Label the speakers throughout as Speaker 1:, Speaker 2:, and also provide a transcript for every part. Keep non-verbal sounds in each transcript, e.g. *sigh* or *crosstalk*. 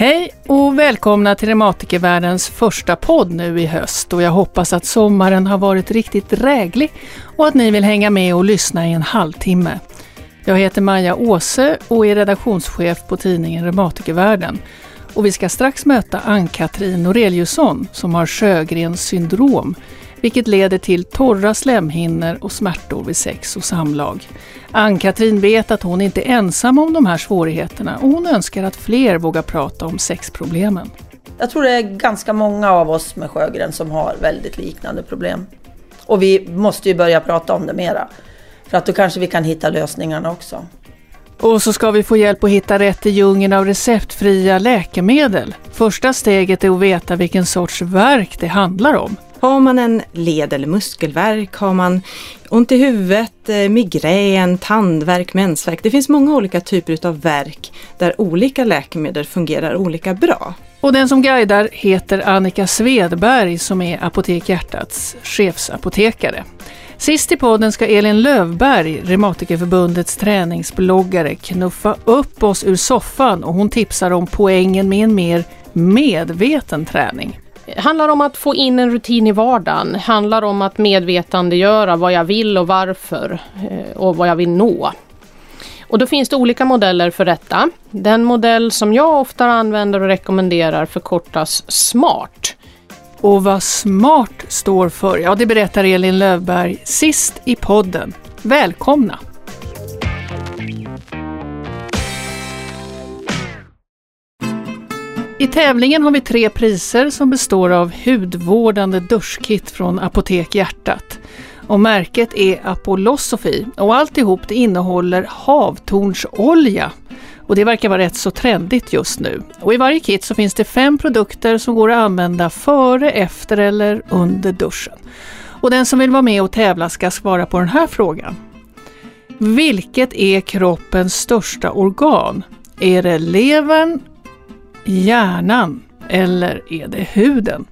Speaker 1: Hej och välkomna till Reumatikervärldens första podd nu i höst och jag hoppas att sommaren har varit riktigt dräglig och att ni vill hänga med och lyssna i en halvtimme. Jag heter Maja Åse och är redaktionschef på tidningen Reumatikervärlden. Och vi ska strax möta Ann-Katrin Noreliusson som har Sjögrens syndrom, vilket leder till torra slemhinnor och smärtor vid sex och samlag. Ann-Katrin vet att hon inte är ensam om de här svårigheterna och hon önskar att fler vågar prata om sexproblemen.
Speaker 2: Jag tror det är ganska många av oss med Sjögren som har väldigt liknande problem. Och vi måste ju börja prata om det mera. För att då kanske vi kan hitta lösningarna också.
Speaker 1: Och så ska vi få hjälp att hitta rätt i djungeln av receptfria läkemedel. Första steget är att veta vilken sorts verk det handlar om.
Speaker 3: Har man en led eller muskelvärk, har man ont i huvudet, eh, migrän, tandvärk, mensvärk. Det finns många olika typer av verk där olika läkemedel fungerar olika bra.
Speaker 1: Och den som guidar heter Annika Svedberg som är Apotek Hjärtats chefsapotekare. Sist i podden ska Elin Lövberg, Reumatikerförbundets träningsbloggare, knuffa upp oss ur soffan och hon tipsar om poängen med en mer medveten träning.
Speaker 4: Det handlar om att få in en rutin i vardagen, det handlar om att medvetandegöra vad jag vill och varför eh, och vad jag vill nå. Och då finns det olika modeller för detta. Den modell som jag ofta använder och rekommenderar förkortas SMART.
Speaker 1: Och vad SMART står för, ja det berättar Elin Lövberg sist i podden. Välkomna! I tävlingen har vi tre priser som består av hudvårdande duschkit från Apotek Hjärtat. Och märket är Apolosophy och alltihop det innehåller havtornsolja. Och det verkar vara rätt så trendigt just nu. Och i varje kit så finns det fem produkter som går att använda före, efter eller under duschen. Och den som vill vara med och tävla ska svara på den här frågan. Vilket är kroppens största organ? Är det levern, hjärnan eller är det huden?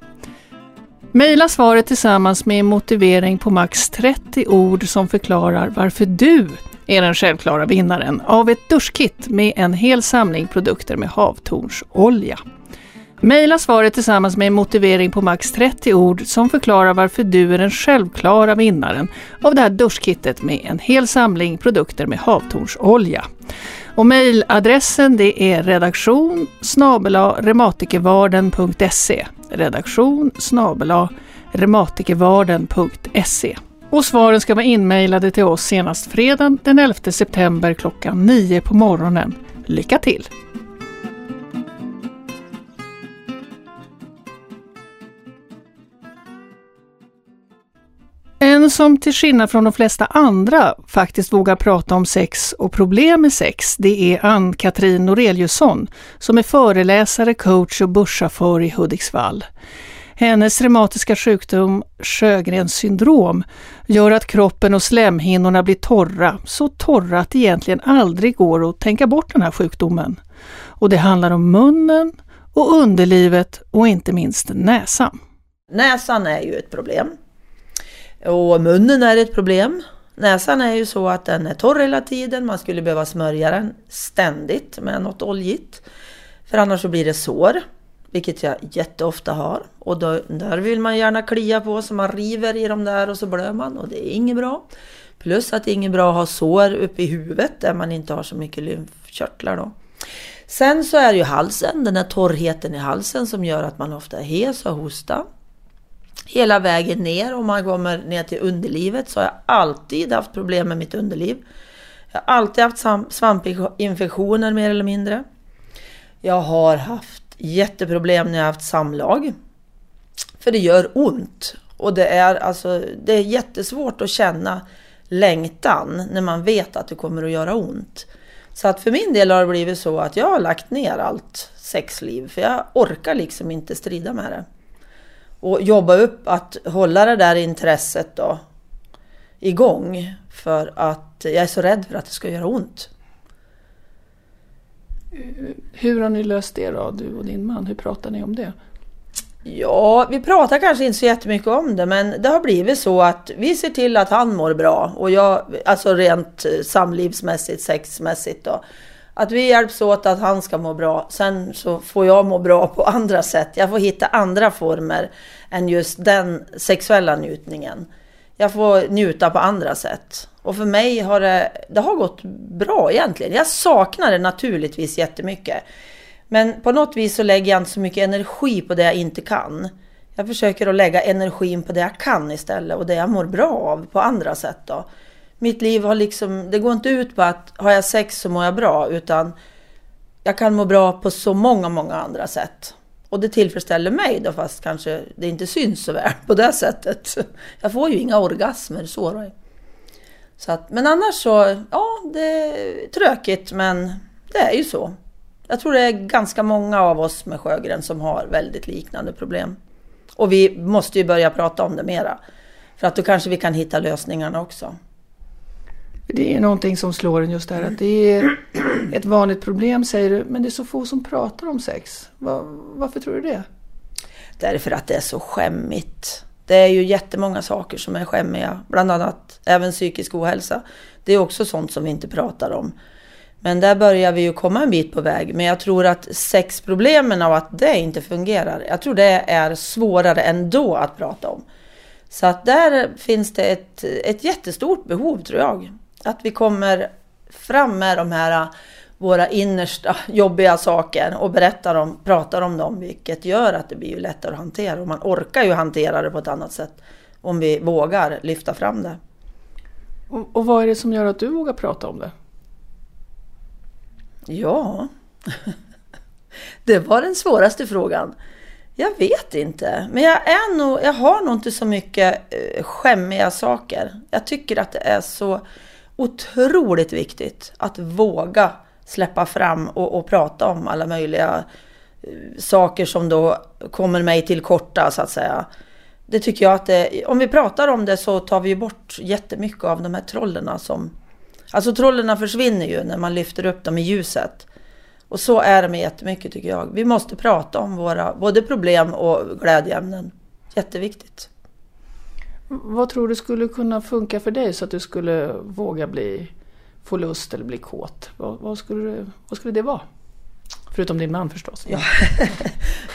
Speaker 1: Maila svaret tillsammans med en motivering på max 30 ord som förklarar varför du är den självklara vinnaren av ett duschkit med en hel samling produkter med havtornsolja. Maila svaret tillsammans med en motivering på max 30 ord som förklarar varför du är den självklara vinnaren av det här duschkittet med en hel samling produkter med havtornsolja. Och mejladressen det är redaktion reumatikervarden.se redaktion reumatikervarden.se och svaren ska vara inmejlade till oss senast fredagen den 11 september klockan 9 på morgonen. Lycka till! En som till skillnad från de flesta andra faktiskt vågar prata om sex och problem med sex, det är Ann-Katrin Noreliusson som är föreläsare, coach och busschaufför i Hudiksvall. Hennes reumatiska sjukdom Sjögrens syndrom gör att kroppen och slemhinnorna blir torra, så torra att det egentligen aldrig går att tänka bort den här sjukdomen. Och det handlar om munnen och underlivet och inte minst näsan.
Speaker 2: Näsan är ju ett problem. Och munnen är ett problem. Näsan är ju så att den är torr hela tiden. Man skulle behöva smörja den ständigt med något oljigt. För annars så blir det sår. Vilket jag jätteofta har. Och då, där vill man gärna klia på så man river i dem där och så blöder man och det är inget bra. Plus att det är inget bra att ha sår uppe i huvudet där man inte har så mycket lymfkörtlar då. Sen så är det ju halsen, den här torrheten i halsen som gör att man ofta är hes och hosta. Hela vägen ner, om man kommer ner till underlivet så har jag alltid haft problem med mitt underliv. Jag har alltid haft svampinfektioner mer eller mindre. Jag har haft jätteproblem när jag haft samlag. För det gör ont. Och det är, alltså, det är jättesvårt att känna längtan när man vet att det kommer att göra ont. Så att för min del har det blivit så att jag har lagt ner allt sexliv. För jag orkar liksom inte strida med det. Och jobba upp att hålla det där intresset då igång. För att jag är så rädd för att det ska göra ont.
Speaker 1: Hur har ni löst det då, du och din man? Hur pratar ni om det?
Speaker 2: Ja, vi pratar kanske inte så jättemycket om det, men det har blivit så att vi ser till att han mår bra. Och jag, alltså rent samlivsmässigt, sexmässigt då. Att vi hjälps åt att han ska må bra. Sen så får jag må bra på andra sätt. Jag får hitta andra former än just den sexuella njutningen. Jag får njuta på andra sätt. Och för mig har det, det har gått bra egentligen. Jag saknar det naturligtvis jättemycket. Men på något vis så lägger jag inte så mycket energi på det jag inte kan. Jag försöker att lägga energin på det jag kan istället och det jag mår bra av på andra sätt då. Mitt liv har liksom, det går inte ut på att har jag sex så mår jag bra utan jag kan må bra på så många, många andra sätt. Och det tillfredsställer mig då fast kanske det inte syns så väl på det sättet. *laughs* Jag får ju inga orgasmer så då. Så att, men annars så, ja det är tråkigt men det är ju så. Jag tror det är ganska många av oss med Sjögren som har väldigt liknande problem. Och vi måste ju börja prata om det mera. För att då kanske vi kan hitta lösningarna också.
Speaker 1: Det är någonting som slår en just där att det är ett vanligt problem säger du, men det är så få som pratar om sex. Var, varför tror du det?
Speaker 2: Därför att det är så skämmigt. Det är ju jättemånga saker som är skämmiga, bland annat även psykisk ohälsa. Det är också sånt som vi inte pratar om. Men där börjar vi ju komma en bit på väg. Men jag tror att sexproblemen av att det inte fungerar, jag tror det är svårare ändå att prata om. Så att där finns det ett, ett jättestort behov tror jag. Att vi kommer fram med de här våra innersta jobbiga saker och berättar om, pratar om dem, vilket gör att det blir ju lättare att hantera. Och man orkar ju hantera det på ett annat sätt om vi vågar lyfta fram det.
Speaker 1: Och, och vad är det som gör att du vågar prata om det?
Speaker 2: Ja, *laughs* det var den svåraste frågan. Jag vet inte, men jag, är nog, jag har nog inte så mycket eh, skämmiga saker. Jag tycker att det är så otroligt viktigt att våga släppa fram och, och prata om alla möjliga eh, saker som då kommer mig till korta så att säga. Det tycker jag att det, om vi pratar om det så tar vi bort jättemycket av de här trollerna som Alltså trollerna försvinner ju när man lyfter upp dem i ljuset. Och så är det med jättemycket tycker jag. Vi måste prata om våra både problem och glädjeämnen. Jätteviktigt.
Speaker 1: Vad tror du skulle kunna funka för dig så att du skulle våga bli, få lust eller bli kåt? Vad, vad skulle, vad skulle det vara? Förutom din man förstås.
Speaker 2: Ja.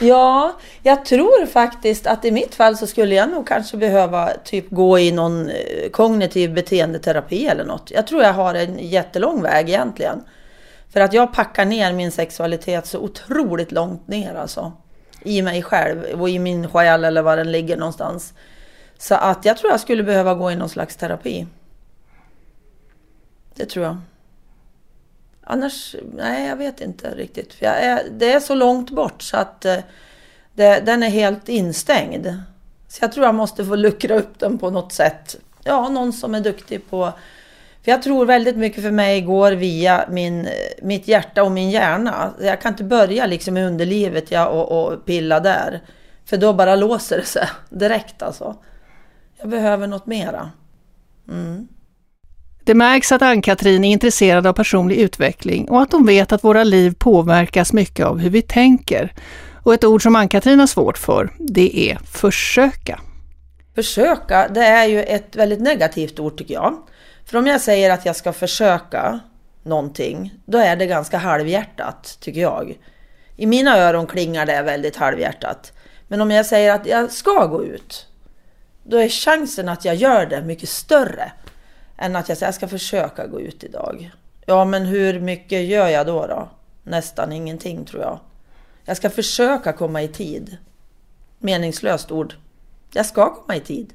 Speaker 2: *laughs* ja, jag tror faktiskt att i mitt fall så skulle jag nog kanske behöva typ gå i någon eh, kognitiv beteendeterapi eller något. Jag tror jag har en jättelång väg egentligen. För att jag packar ner min sexualitet så otroligt långt ner alltså. I mig själv och i min själ eller var den ligger någonstans. Så att jag tror jag skulle behöva gå i någon slags terapi. Det tror jag. Annars, nej jag vet inte riktigt. För är, det är så långt bort så att eh, det, den är helt instängd. Så jag tror jag måste få luckra upp den på något sätt. Ja, någon som är duktig på... För jag tror väldigt mycket för mig går via min, eh, mitt hjärta och min hjärna. Jag kan inte börja liksom i underlivet ja, och, och pilla där. För då bara låser det sig direkt alltså. Jag behöver något mera. Mm.
Speaker 1: Det märks att Ann-Katrin är intresserad av personlig utveckling och att hon vet att våra liv påverkas mycket av hur vi tänker. Och ett ord som Ann-Katrin har svårt för, det är försöka.
Speaker 2: Försöka, det är ju ett väldigt negativt ord tycker jag. För om jag säger att jag ska försöka någonting, då är det ganska halvhjärtat tycker jag. I mina öron klingar det väldigt halvhjärtat. Men om jag säger att jag ska gå ut, då är chansen att jag gör det mycket större än att jag säger att jag ska försöka gå ut idag. Ja, men hur mycket gör jag då? då? Nästan ingenting tror jag. Jag ska försöka komma i tid. Meningslöst ord. Jag ska komma i tid.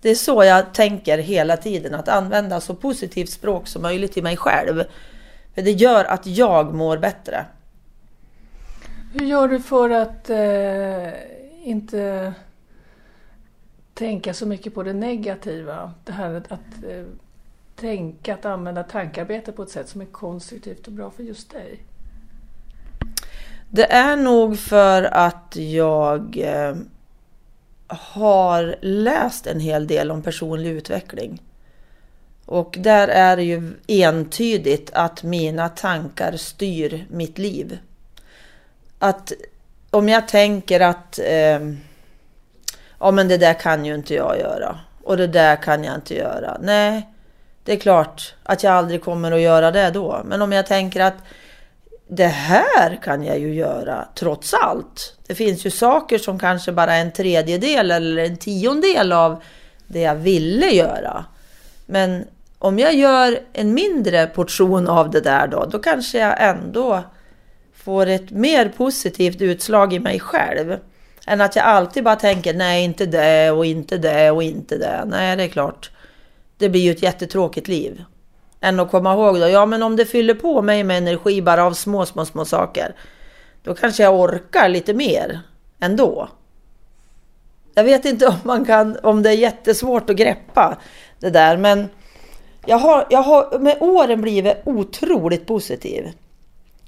Speaker 2: Det är så jag tänker hela tiden, att använda så positivt språk som möjligt till mig själv. För det gör att jag mår bättre.
Speaker 1: Hur gör du för att eh, inte tänka så mycket på det negativa. Det här att, att eh, tänka, att använda tankarbete på ett sätt som är konstruktivt och bra för just dig.
Speaker 2: Det är nog för att jag eh, har läst en hel del om personlig utveckling. Och där är det ju entydigt att mina tankar styr mitt liv. Att om jag tänker att eh, ja men det där kan ju inte jag göra. Och det där kan jag inte göra. Nej, Det är klart att jag aldrig kommer att göra det då. Men om jag tänker att det här kan jag ju göra trots allt. Det finns ju saker som kanske bara är en tredjedel eller en tiondel av det jag ville göra. Men om jag gör en mindre portion av det där då, då kanske jag ändå får ett mer positivt utslag i mig själv. Än att jag alltid bara tänker nej, inte det och inte det och inte det. Nej, det är klart. Det blir ju ett jättetråkigt liv. Än att komma ihåg då, ja men om det fyller på mig med energi bara av små, små, små saker. Då kanske jag orkar lite mer ändå. Jag vet inte om man kan, om det är jättesvårt att greppa det där, men jag har, jag har med åren blivit otroligt positiv.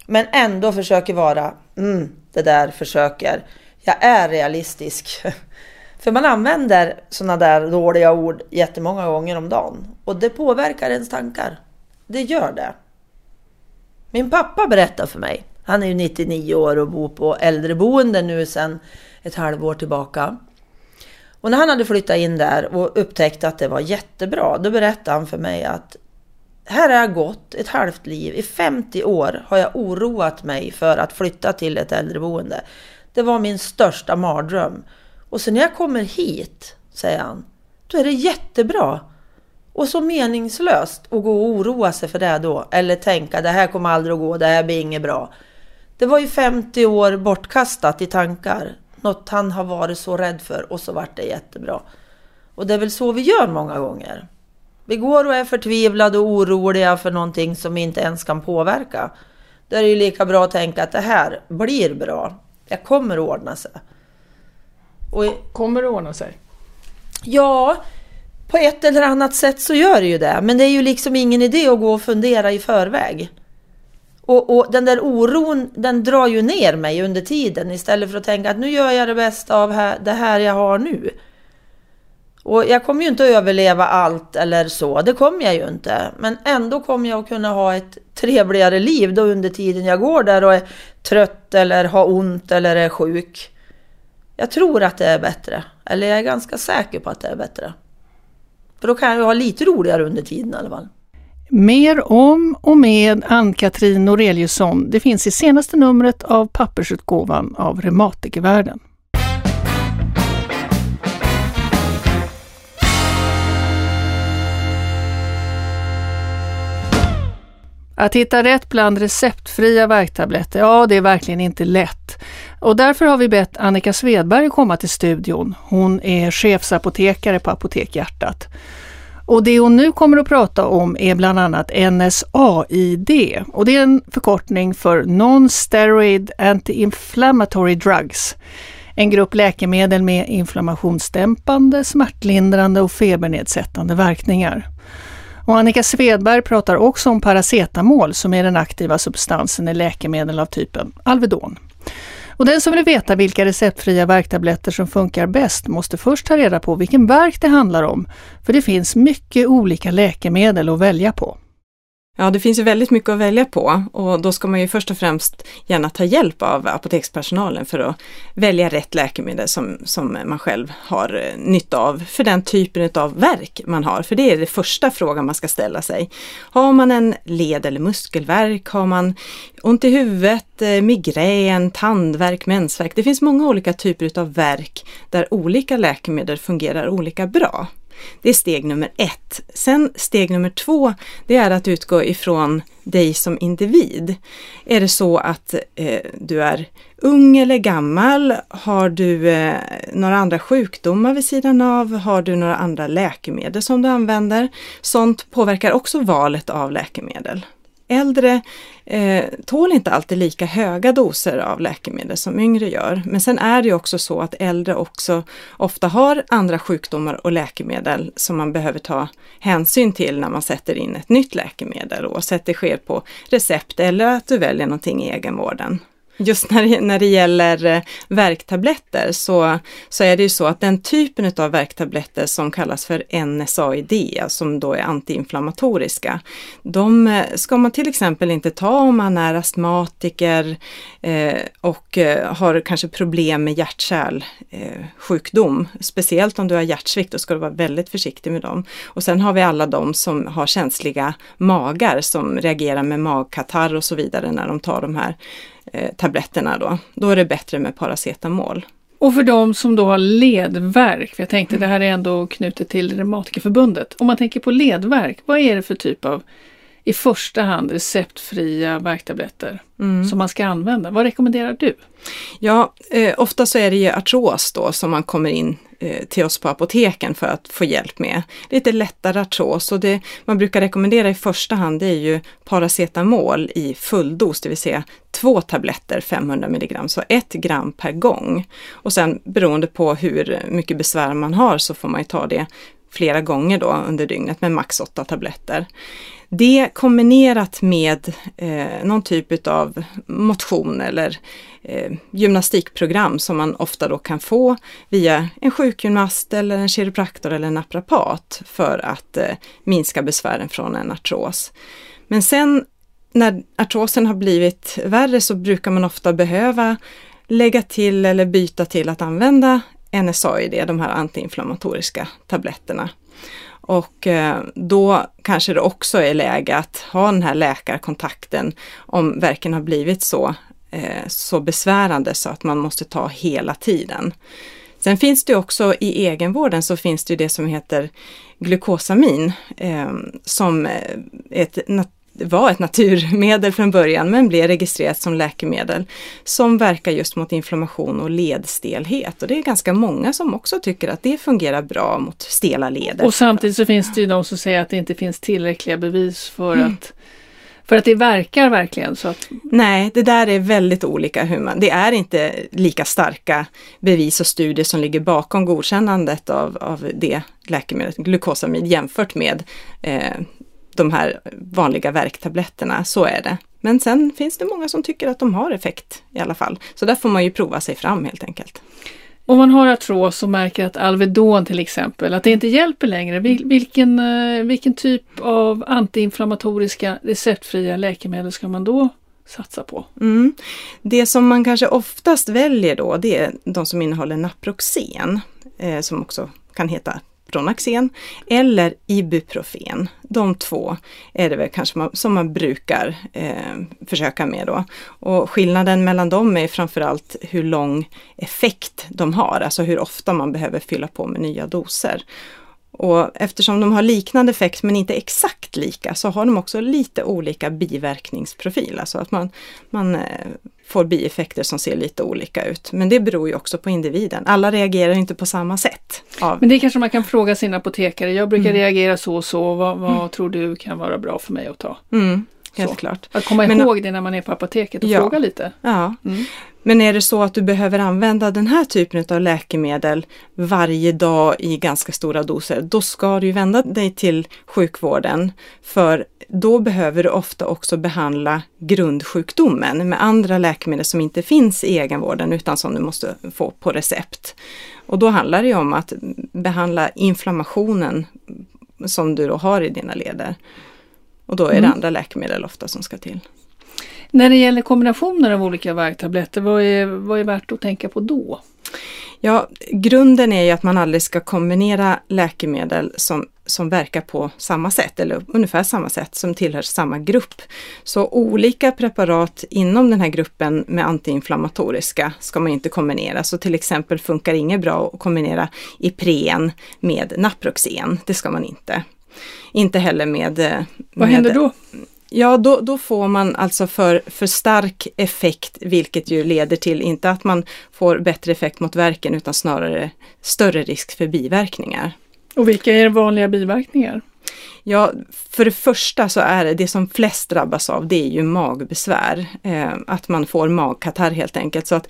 Speaker 2: Men ändå försöker vara, mm, det där försöker. Jag är realistisk. *laughs* För man använder sådana där dåliga ord jättemånga gånger om dagen. Och det påverkar ens tankar. Det gör det. Min pappa berättar för mig. Han är ju 99 år och bor på äldreboende nu sedan ett halvår tillbaka. Och när han hade flyttat in där och upptäckte att det var jättebra, då berättade han för mig att här har jag gått ett halvt liv. I 50 år har jag oroat mig för att flytta till ett äldreboende. Det var min största mardröm. Och sen när jag kommer hit, säger han, då är det jättebra. Och så meningslöst att gå och oroa sig för det då. Eller tänka, det här kommer aldrig att gå, det här blir inget bra. Det var ju 50 år bortkastat i tankar. Något han har varit så rädd för och så vart det jättebra. Och det är väl så vi gör många gånger. Vi går och är förtvivlade och oroliga för någonting som vi inte ens kan påverka. Då är det ju lika bra att tänka att det här blir bra. Jag kommer att ordna sig.
Speaker 1: Och, kommer det att ordna sig?
Speaker 2: Ja, på ett eller annat sätt så gör det ju det. Men det är ju liksom ingen idé att gå och fundera i förväg. Och, och, den där oron, den drar ju ner mig under tiden istället för att tänka att nu gör jag det bästa av det här jag har nu. Och jag kommer ju inte att överleva allt eller så, det kommer jag ju inte. Men ändå kommer jag att kunna ha ett trevligare liv då under tiden jag går där och är trött eller har ont eller är sjuk. Jag tror att det är bättre, eller jag är ganska säker på att det är bättre. För då kan jag ju ha lite roligare under tiden i alla fall.
Speaker 1: Mer om och med Ann-Katrin Noreliusson det finns i senaste numret av pappersutgåvan av Reumatikervärlden. Att hitta rätt bland receptfria värktabletter, ja det är verkligen inte lätt. Och därför har vi bett Annika Svedberg komma till studion. Hon är chefsapotekare på Apotek Hjärtat. Och det hon nu kommer att prata om är bland annat NSAID och det är en förkortning för Non-Steroid Anti-Inflammatory Drugs. En grupp läkemedel med inflammationsdämpande, smärtlindrande och febernedsättande verkningar. Och Annika Svedberg pratar också om paracetamol som är den aktiva substansen i läkemedel av typen Alvedon. Och den som vill veta vilka receptfria värktabletter som funkar bäst måste först ta reda på vilken värk det handlar om, för det finns mycket olika läkemedel att välja på.
Speaker 3: Ja, det finns ju väldigt mycket att välja på och då ska man ju först och främst gärna ta hjälp av apotekspersonalen för att välja rätt läkemedel som, som man själv har eh, nytta av för den typen av verk man har. För det är det första frågan man ska ställa sig. Har man en led eller muskelverk? Har man ont i huvudet, eh, migrän, tandvärk, mensvärk? Det finns många olika typer av verk där olika läkemedel fungerar olika bra. Det är steg nummer ett. Sen steg nummer två, det är att utgå ifrån dig som individ. Är det så att eh, du är ung eller gammal? Har du eh, några andra sjukdomar vid sidan av? Har du några andra läkemedel som du använder? Sånt påverkar också valet av läkemedel. Äldre eh, tål inte alltid lika höga doser av läkemedel som yngre gör. Men sen är det också så att äldre också ofta har andra sjukdomar och läkemedel som man behöver ta hänsyn till när man sätter in ett nytt läkemedel oavsett det sker på recept eller att du väljer någonting i egenvården. Just när det, när det gäller verktabletter värktabletter så, så är det ju så att den typen av värktabletter som kallas för NSAID, som då är antiinflammatoriska, de eh, ska man till exempel inte ta om man är astmatiker eh, och eh, har kanske problem med hjärt-kärlsjukdom. Eh, Speciellt om du har hjärtsvikt, då ska du vara väldigt försiktig med dem. Och sen har vi alla de som har känsliga magar som reagerar med magkatarr och så vidare när de tar de här eh, tabletterna då. Då är det bättre med paracetamol.
Speaker 1: Och för de som då har ledvärk, för jag tänkte det här är ändå knutet till Reumatikerförbundet. Om man tänker på ledvärk, vad är det för typ av i första hand receptfria värktabletter mm. som man ska använda? Vad rekommenderar du?
Speaker 3: Ja, eh, ofta så är det ju artros då som man kommer in eh, till oss på apoteken för att få hjälp med. Lite lättare artros och det man brukar rekommendera i första hand det är ju paracetamol i fulldos, det vill säga två tabletter 500 mg, så ett gram per gång. Och sen beroende på hur mycket besvär man har så får man ju ta det flera gånger då under dygnet med max åtta tabletter. Det kombinerat med eh, någon typ av motion eller eh, gymnastikprogram som man ofta då kan få via en sjukgymnast eller en kiropraktor eller en naprapat för att eh, minska besvären från en artros. Men sen när artrosen har blivit värre så brukar man ofta behöva lägga till eller byta till att använda NSAID, de här antiinflammatoriska tabletterna. Och eh, då kanske det också är läge att ha den här läkarkontakten om verken har blivit så, eh, så besvärande så att man måste ta hela tiden. Sen finns det också i egenvården så finns det det som heter glukosamin eh, som är ett var ett naturmedel från början men blev registrerat som läkemedel som verkar just mot inflammation och ledstelhet. Och det är ganska många som också tycker att det fungerar bra mot stela leder.
Speaker 1: Och samtidigt så finns det ju de som säger att det inte finns tillräckliga bevis för mm. att för att det verkar verkligen så att...
Speaker 3: Nej, det där är väldigt olika hur man... Det är inte lika starka bevis och studier som ligger bakom godkännandet av, av det läkemedlet, glukosamid, jämfört med eh, de här vanliga värktabletterna, så är det. Men sen finns det många som tycker att de har effekt i alla fall. Så där får man ju prova sig fram helt enkelt.
Speaker 1: Om man har artros och märker att Alvedon till exempel, att det inte hjälper längre, vilken, eh, vilken typ av antiinflammatoriska receptfria läkemedel ska man då satsa på?
Speaker 3: Mm. Det som man kanske oftast väljer då, det är de som innehåller Naproxen, eh, som också kan heta Pronaxen eller Ibuprofen. De två är det väl kanske man, som man brukar eh, försöka med då. Och skillnaden mellan dem är framförallt hur lång effekt de har, alltså hur ofta man behöver fylla på med nya doser. Och eftersom de har liknande effekt men inte exakt lika så har de också lite olika biverkningsprofil. Alltså att man, man eh, får bieffekter som ser lite olika ut. Men det beror ju också på individen. Alla reagerar inte på samma sätt.
Speaker 1: Av... Men det kanske man kan fråga sin apotekare. Jag brukar mm. reagera så och så. Vad, vad mm. tror du kan vara bra för mig att ta?
Speaker 3: Mm. Helt så. klart.
Speaker 1: Att komma Men, ihåg det när man är på apoteket och ja, fråga lite.
Speaker 3: Ja. Mm. Men är det så att du behöver använda den här typen av läkemedel varje dag i ganska stora doser, då ska du vända dig till sjukvården. För då behöver du ofta också behandla grundsjukdomen med andra läkemedel som inte finns i egenvården utan som du måste få på recept. Och då handlar det om att behandla inflammationen som du då har i dina leder. Och då är det mm. andra läkemedel ofta som ska till.
Speaker 1: När det gäller kombinationer av olika värktabletter, vad är, vad är värt att tänka på då?
Speaker 3: Ja, grunden är ju att man aldrig ska kombinera läkemedel som, som verkar på samma sätt eller ungefär samma sätt som tillhör samma grupp. Så olika preparat inom den här gruppen med antiinflammatoriska ska man inte kombinera. Så till exempel funkar inget bra att kombinera Ipren med Naproxen. Det ska man inte. Inte heller med... med
Speaker 1: Vad händer då?
Speaker 3: Ja, då, då får man alltså för, för stark effekt, vilket ju leder till inte att man får bättre effekt mot verken utan snarare större risk för biverkningar.
Speaker 1: Och vilka är vanliga biverkningar?
Speaker 3: Ja, för det första så är det det som flest drabbas av, det är ju magbesvär. Eh, att man får magkatarr helt enkelt. Så att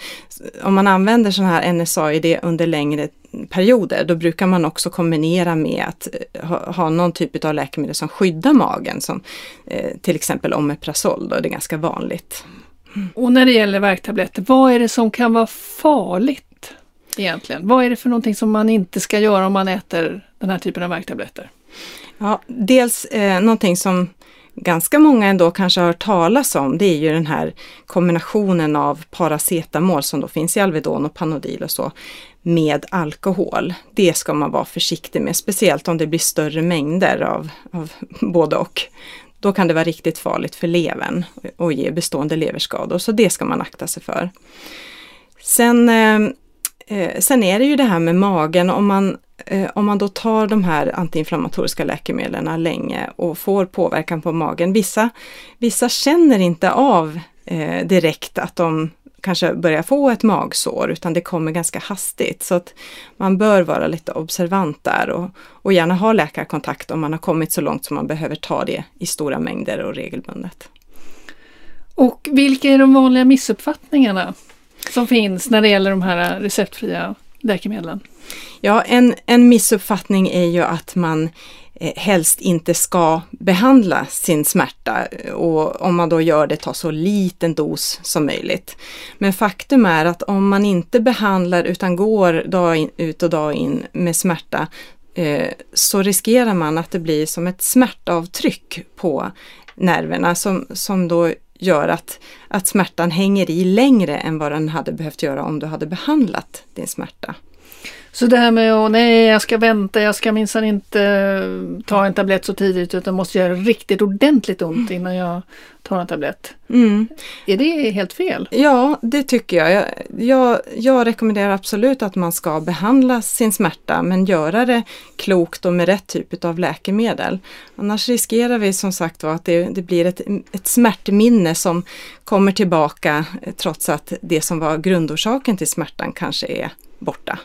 Speaker 3: om man använder sån här NSAID under längre perioder, då brukar man också kombinera med att eh, ha, ha någon typ av läkemedel som skyddar magen, som eh, till exempel Omeprazol, då, det är ganska vanligt.
Speaker 1: Och när det gäller värktabletter, vad är det som kan vara farligt egentligen? Vad är det för någonting som man inte ska göra om man äter den här typen av värktabletter?
Speaker 3: Ja, dels eh, någonting som ganska många ändå kanske har hört talas om, det är ju den här kombinationen av paracetamol som då finns i Alvedon och Panodil och så, med alkohol. Det ska man vara försiktig med, speciellt om det blir större mängder av, av både och. Då kan det vara riktigt farligt för levern och ge bestående leverskador, så det ska man akta sig för. Sen, eh, eh sen är det ju det här med magen, om man Eh, om man då tar de här antiinflammatoriska läkemedlen länge och får påverkan på magen. Vissa, vissa känner inte av eh, direkt att de kanske börjar få ett magsår utan det kommer ganska hastigt. Så att man bör vara lite observant där och, och gärna ha läkarkontakt om man har kommit så långt som man behöver ta det i stora mängder och regelbundet.
Speaker 1: Och vilka är de vanliga missuppfattningarna som finns när det gäller de här receptfria läkemedlen?
Speaker 3: Ja, en, en missuppfattning är ju att man eh, helst inte ska behandla sin smärta eh, och om man då gör det ta så liten dos som möjligt. Men faktum är att om man inte behandlar utan går dag in, ut och dag in med smärta eh, så riskerar man att det blir som ett smärtavtryck på nerverna som, som då gör att, att smärtan hänger i längre än vad den hade behövt göra om du hade behandlat din smärta.
Speaker 1: Så det här med att nej, jag ska vänta, jag ska minsann inte ta en tablett så tidigt utan måste göra riktigt ordentligt ont innan jag tar en tablett. Mm. Är det helt fel?
Speaker 3: Ja, det tycker jag. jag. Jag, jag. rekommenderar absolut att man ska behandla sin smärta men göra det klokt och med rätt typ av läkemedel. Annars riskerar vi som sagt att det, det blir ett, ett smärtminne som kommer tillbaka trots att det som var grundorsaken till smärtan kanske är borta.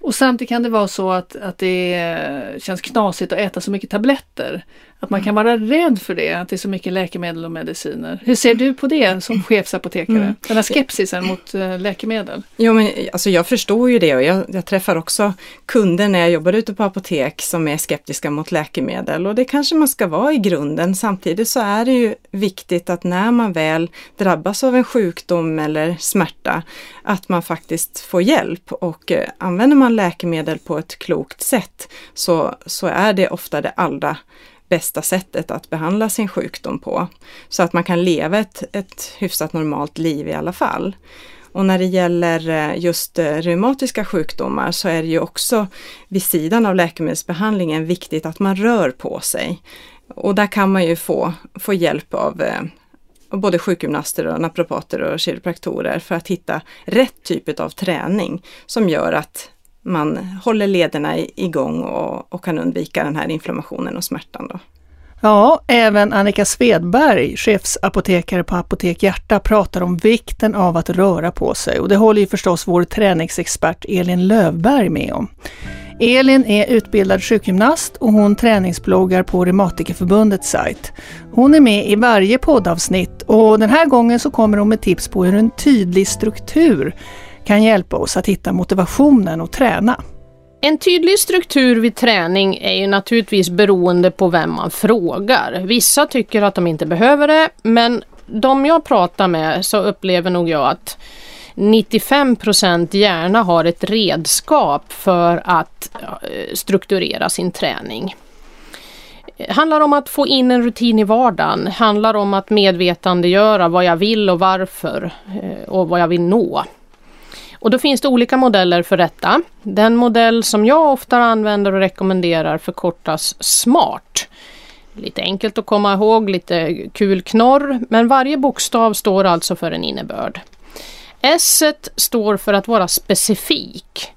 Speaker 1: Och samtidigt kan det vara så att, att det känns knasigt att äta så mycket tabletter. Att man kan vara rädd för det, att det är så mycket läkemedel och mediciner. Hur ser du på det som chefsapotekare? Mm. Den här skepsisen mot uh, läkemedel?
Speaker 3: Jo, men alltså jag förstår ju det och jag, jag, träffar också kunder när jag jobbar ute på apotek som är skeptiska mot läkemedel och det kanske man ska vara i grunden. Samtidigt så är det ju viktigt att när man väl drabbas av en sjukdom eller smärta att man faktiskt får hjälp och uh, använder man läkemedel på ett klokt sätt så, så är det ofta det allra bästa sättet att behandla sin sjukdom på. Så att man kan leva ett, ett hyfsat normalt liv i alla fall. Och när det gäller eh, just eh, reumatiska sjukdomar så är det ju också vid sidan av läkemedelsbehandlingen viktigt att man rör på sig. Och där kan man ju få, få hjälp av eh, både sjukgymnaster och naprapater och kiropraktorer för att hitta rätt typ av träning som gör att man håller lederna igång och, och kan undvika den här inflammationen och smärtan. Då.
Speaker 1: Ja, även Annika Svedberg, chefsapotekare på Apotek Hjärta, pratar om vikten av att röra på sig och det håller ju förstås vår träningsexpert Elin Lövberg med om. Elin är utbildad sjukgymnast och hon träningsbloggar på Reumatikerförbundets sajt. Hon är med i varje poddavsnitt och den här gången så kommer hon med tips på hur en tydlig struktur kan hjälpa oss att hitta motivationen och träna.
Speaker 4: En tydlig struktur vid träning är ju naturligtvis beroende på vem man frågar. Vissa tycker att de inte behöver det, men de jag pratar med så upplever nog jag att 95% gärna har ett redskap för att eh, strukturera sin träning. Det handlar om att få in en rutin i vardagen, Det handlar om att medvetandegöra vad jag vill och varför eh, och vad jag vill nå. Och då finns det olika modeller för detta. Den modell som jag ofta använder och rekommenderar förkortas SMART. Lite enkelt att komma ihåg, lite kul knorr, men varje bokstav står alltså för en innebörd. S står för att vara specifik.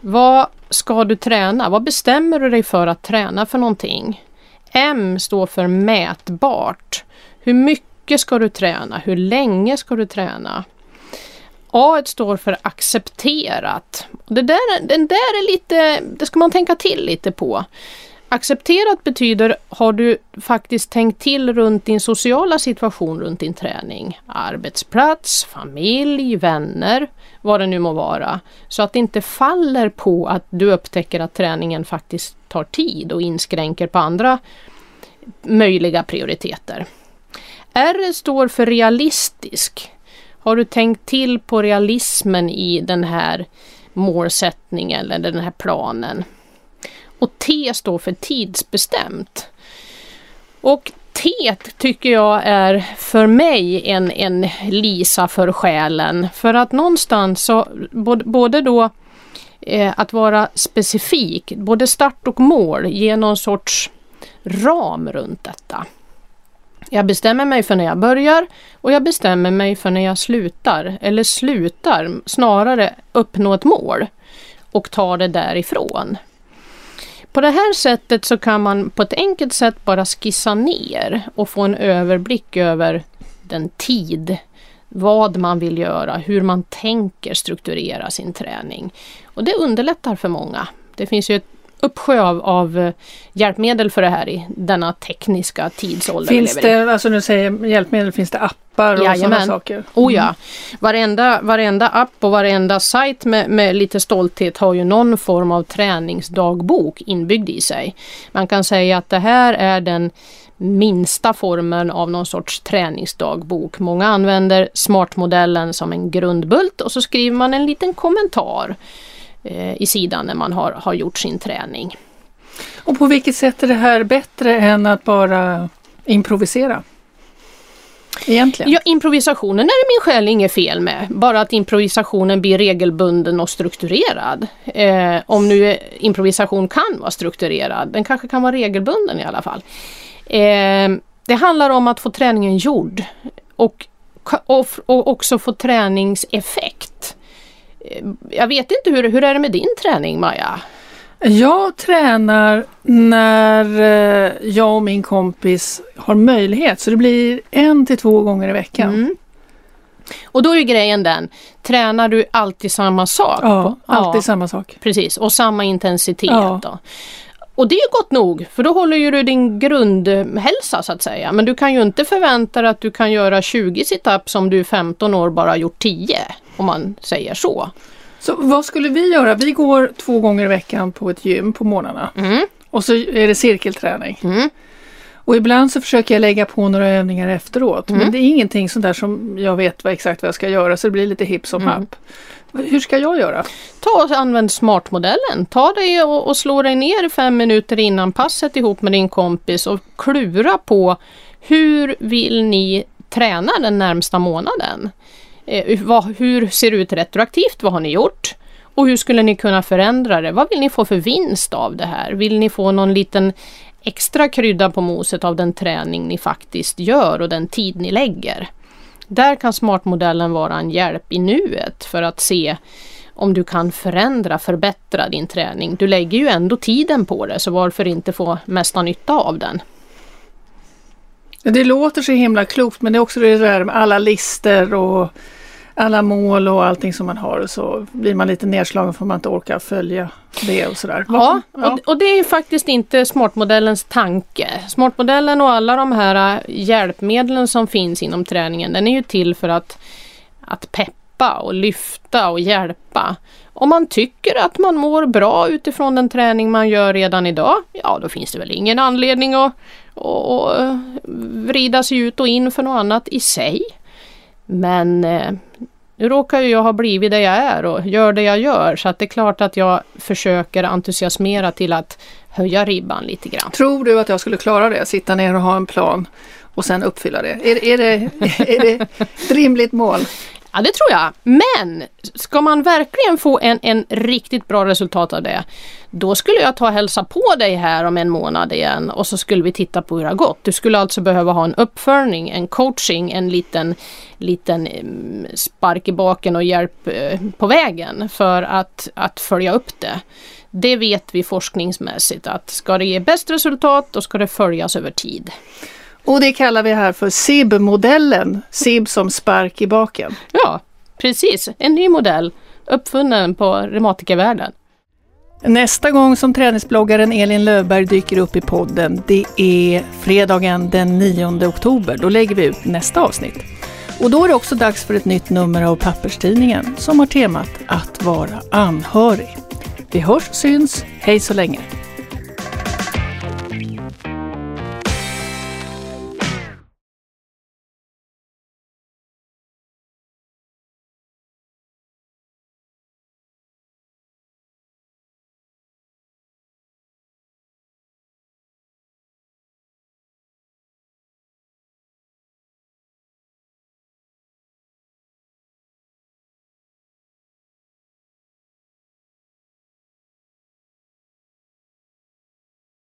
Speaker 4: Vad ska du träna? Vad bestämmer du dig för att träna för någonting? M står för mätbart. Hur mycket ska du träna? Hur länge ska du träna? A står för accepterat. Det där, den där är lite, det ska man tänka till lite på. Accepterat betyder har du faktiskt tänkt till runt din sociala situation runt din träning. Arbetsplats, familj, vänner, vad det nu må vara. Så att det inte faller på att du upptäcker att träningen faktiskt tar tid och inskränker på andra möjliga prioriteter. R står för realistisk. Har du tänkt till på realismen i den här målsättningen eller den här planen? Och T står för tidsbestämt. Och T tycker jag är för mig en, en Lisa för själen. För att någonstans så både, både då eh, att vara specifik, både start och mål, ger någon sorts ram runt detta. Jag bestämmer mig för när jag börjar och jag bestämmer mig för när jag slutar. Eller slutar, snarare uppnå ett mål och ta det därifrån. På det här sättet så kan man på ett enkelt sätt bara skissa ner och få en överblick över den tid, vad man vill göra, hur man tänker strukturera sin träning. Och det underlättar för många. Det finns ju ett uppsjö av, av eh, hjälpmedel för det här i denna tekniska tidsålder.
Speaker 1: Finns det, alltså du säger hjälpmedel, finns det appar och sådana saker? Mm.
Speaker 4: Oh ja, varenda, varenda app och varenda sajt med, med lite stolthet har ju någon form av träningsdagbok inbyggd i sig. Man kan säga att det här är den minsta formen av någon sorts träningsdagbok. Många använder smartmodellen som en grundbult och så skriver man en liten kommentar i sidan när man har, har gjort sin träning.
Speaker 1: Och på vilket sätt är det här bättre än att bara improvisera? Egentligen?
Speaker 4: Ja, improvisationen är det min själ inget fel med. Bara att improvisationen blir regelbunden och strukturerad. Eh, om nu improvisation kan vara strukturerad, den kanske kan vara regelbunden i alla fall. Eh, det handlar om att få träningen gjord och, och, och också få träningseffekt. Eh, jag vet inte, hur, hur är det med din träning Maja?
Speaker 1: Jag tränar när eh, jag och min kompis har möjlighet så det blir en till två gånger i veckan. Mm.
Speaker 4: Och då är grejen den, tränar du alltid samma sak?
Speaker 1: Ja, alltid ja, samma sak.
Speaker 4: Precis, och samma intensitet. Ja. Då. Och det är gott nog, för då håller ju du din grundhälsa så att säga. Men du kan ju inte förvänta dig att du kan göra 20 situps om du är 15 år bara gjort 10. Om man säger så.
Speaker 1: Så vad skulle vi göra? Vi går två gånger i veckan på ett gym på morgnarna. Mm. Och så är det cirkelträning. Mm. Och ibland så försöker jag lägga på några övningar efteråt. Mm. Men det är ingenting sånt där som jag vet vad exakt vad jag ska göra så det blir lite hipp som mm. happ. Hur ska jag göra?
Speaker 4: Ta och använd smartmodellen. Ta dig och, och slå dig ner fem minuter innan passet ihop med din kompis och klura på hur vill ni träna den närmsta månaden? Eh, vad, hur ser det ut retroaktivt? Vad har ni gjort? Och hur skulle ni kunna förändra det? Vad vill ni få för vinst av det här? Vill ni få någon liten extra krydda på moset av den träning ni faktiskt gör och den tid ni lägger? Där kan smartmodellen vara en hjälp i nuet för att se om du kan förändra, förbättra din träning. Du lägger ju ändå tiden på det så varför inte få mesta nytta av den?
Speaker 1: Det låter så himla klokt men det är också det där med alla lister och alla mål och allting som man har så blir man lite nedslagen för man inte orkar följa det och sådär.
Speaker 4: Ja, ja. Och, och, det är faktiskt inte smartmodellens tanke. Smartmodellen och alla de här äh, hjälpmedlen som finns inom träningen den är ju till för att, att peppa och lyfta och hjälpa. Om man tycker att man mår bra utifrån den träning man gör redan idag, ja då finns det väl ingen anledning att och, och äh, vrida sig ut och in för något annat i sig. Men eh, nu råkar ju jag ha blivit det jag är och gör det jag gör så att det är klart att jag försöker entusiasmera till att höja ribban lite grann.
Speaker 1: Tror du att jag skulle klara det? Sitta ner och ha en plan och sen uppfylla det? Är, är, det, *laughs* är det ett rimligt mål?
Speaker 4: Ja det tror jag. Men ska man verkligen få en, en riktigt bra resultat av det då skulle jag ta och hälsa på dig här om en månad igen och så skulle vi titta på hur det har gått. Du skulle alltså behöva ha en uppföljning, en coaching, en liten, liten mm, spark i baken och hjälp eh, på vägen för att, att följa upp det. Det vet vi forskningsmässigt att ska det ge bäst resultat då ska det följas över tid.
Speaker 1: Och det kallar vi här för SIB-modellen. SIB som spark i baken.
Speaker 4: Ja, precis. En ny modell uppfunnen på reumatikervärlden.
Speaker 1: Nästa gång som träningsbloggaren Elin Löfberg dyker upp i podden, det är fredagen den 9 oktober. Då lägger vi ut nästa avsnitt. Och då är det också dags för ett nytt nummer av papperstidningen som har temat att vara anhörig. Vi hörs och syns. Hej så länge!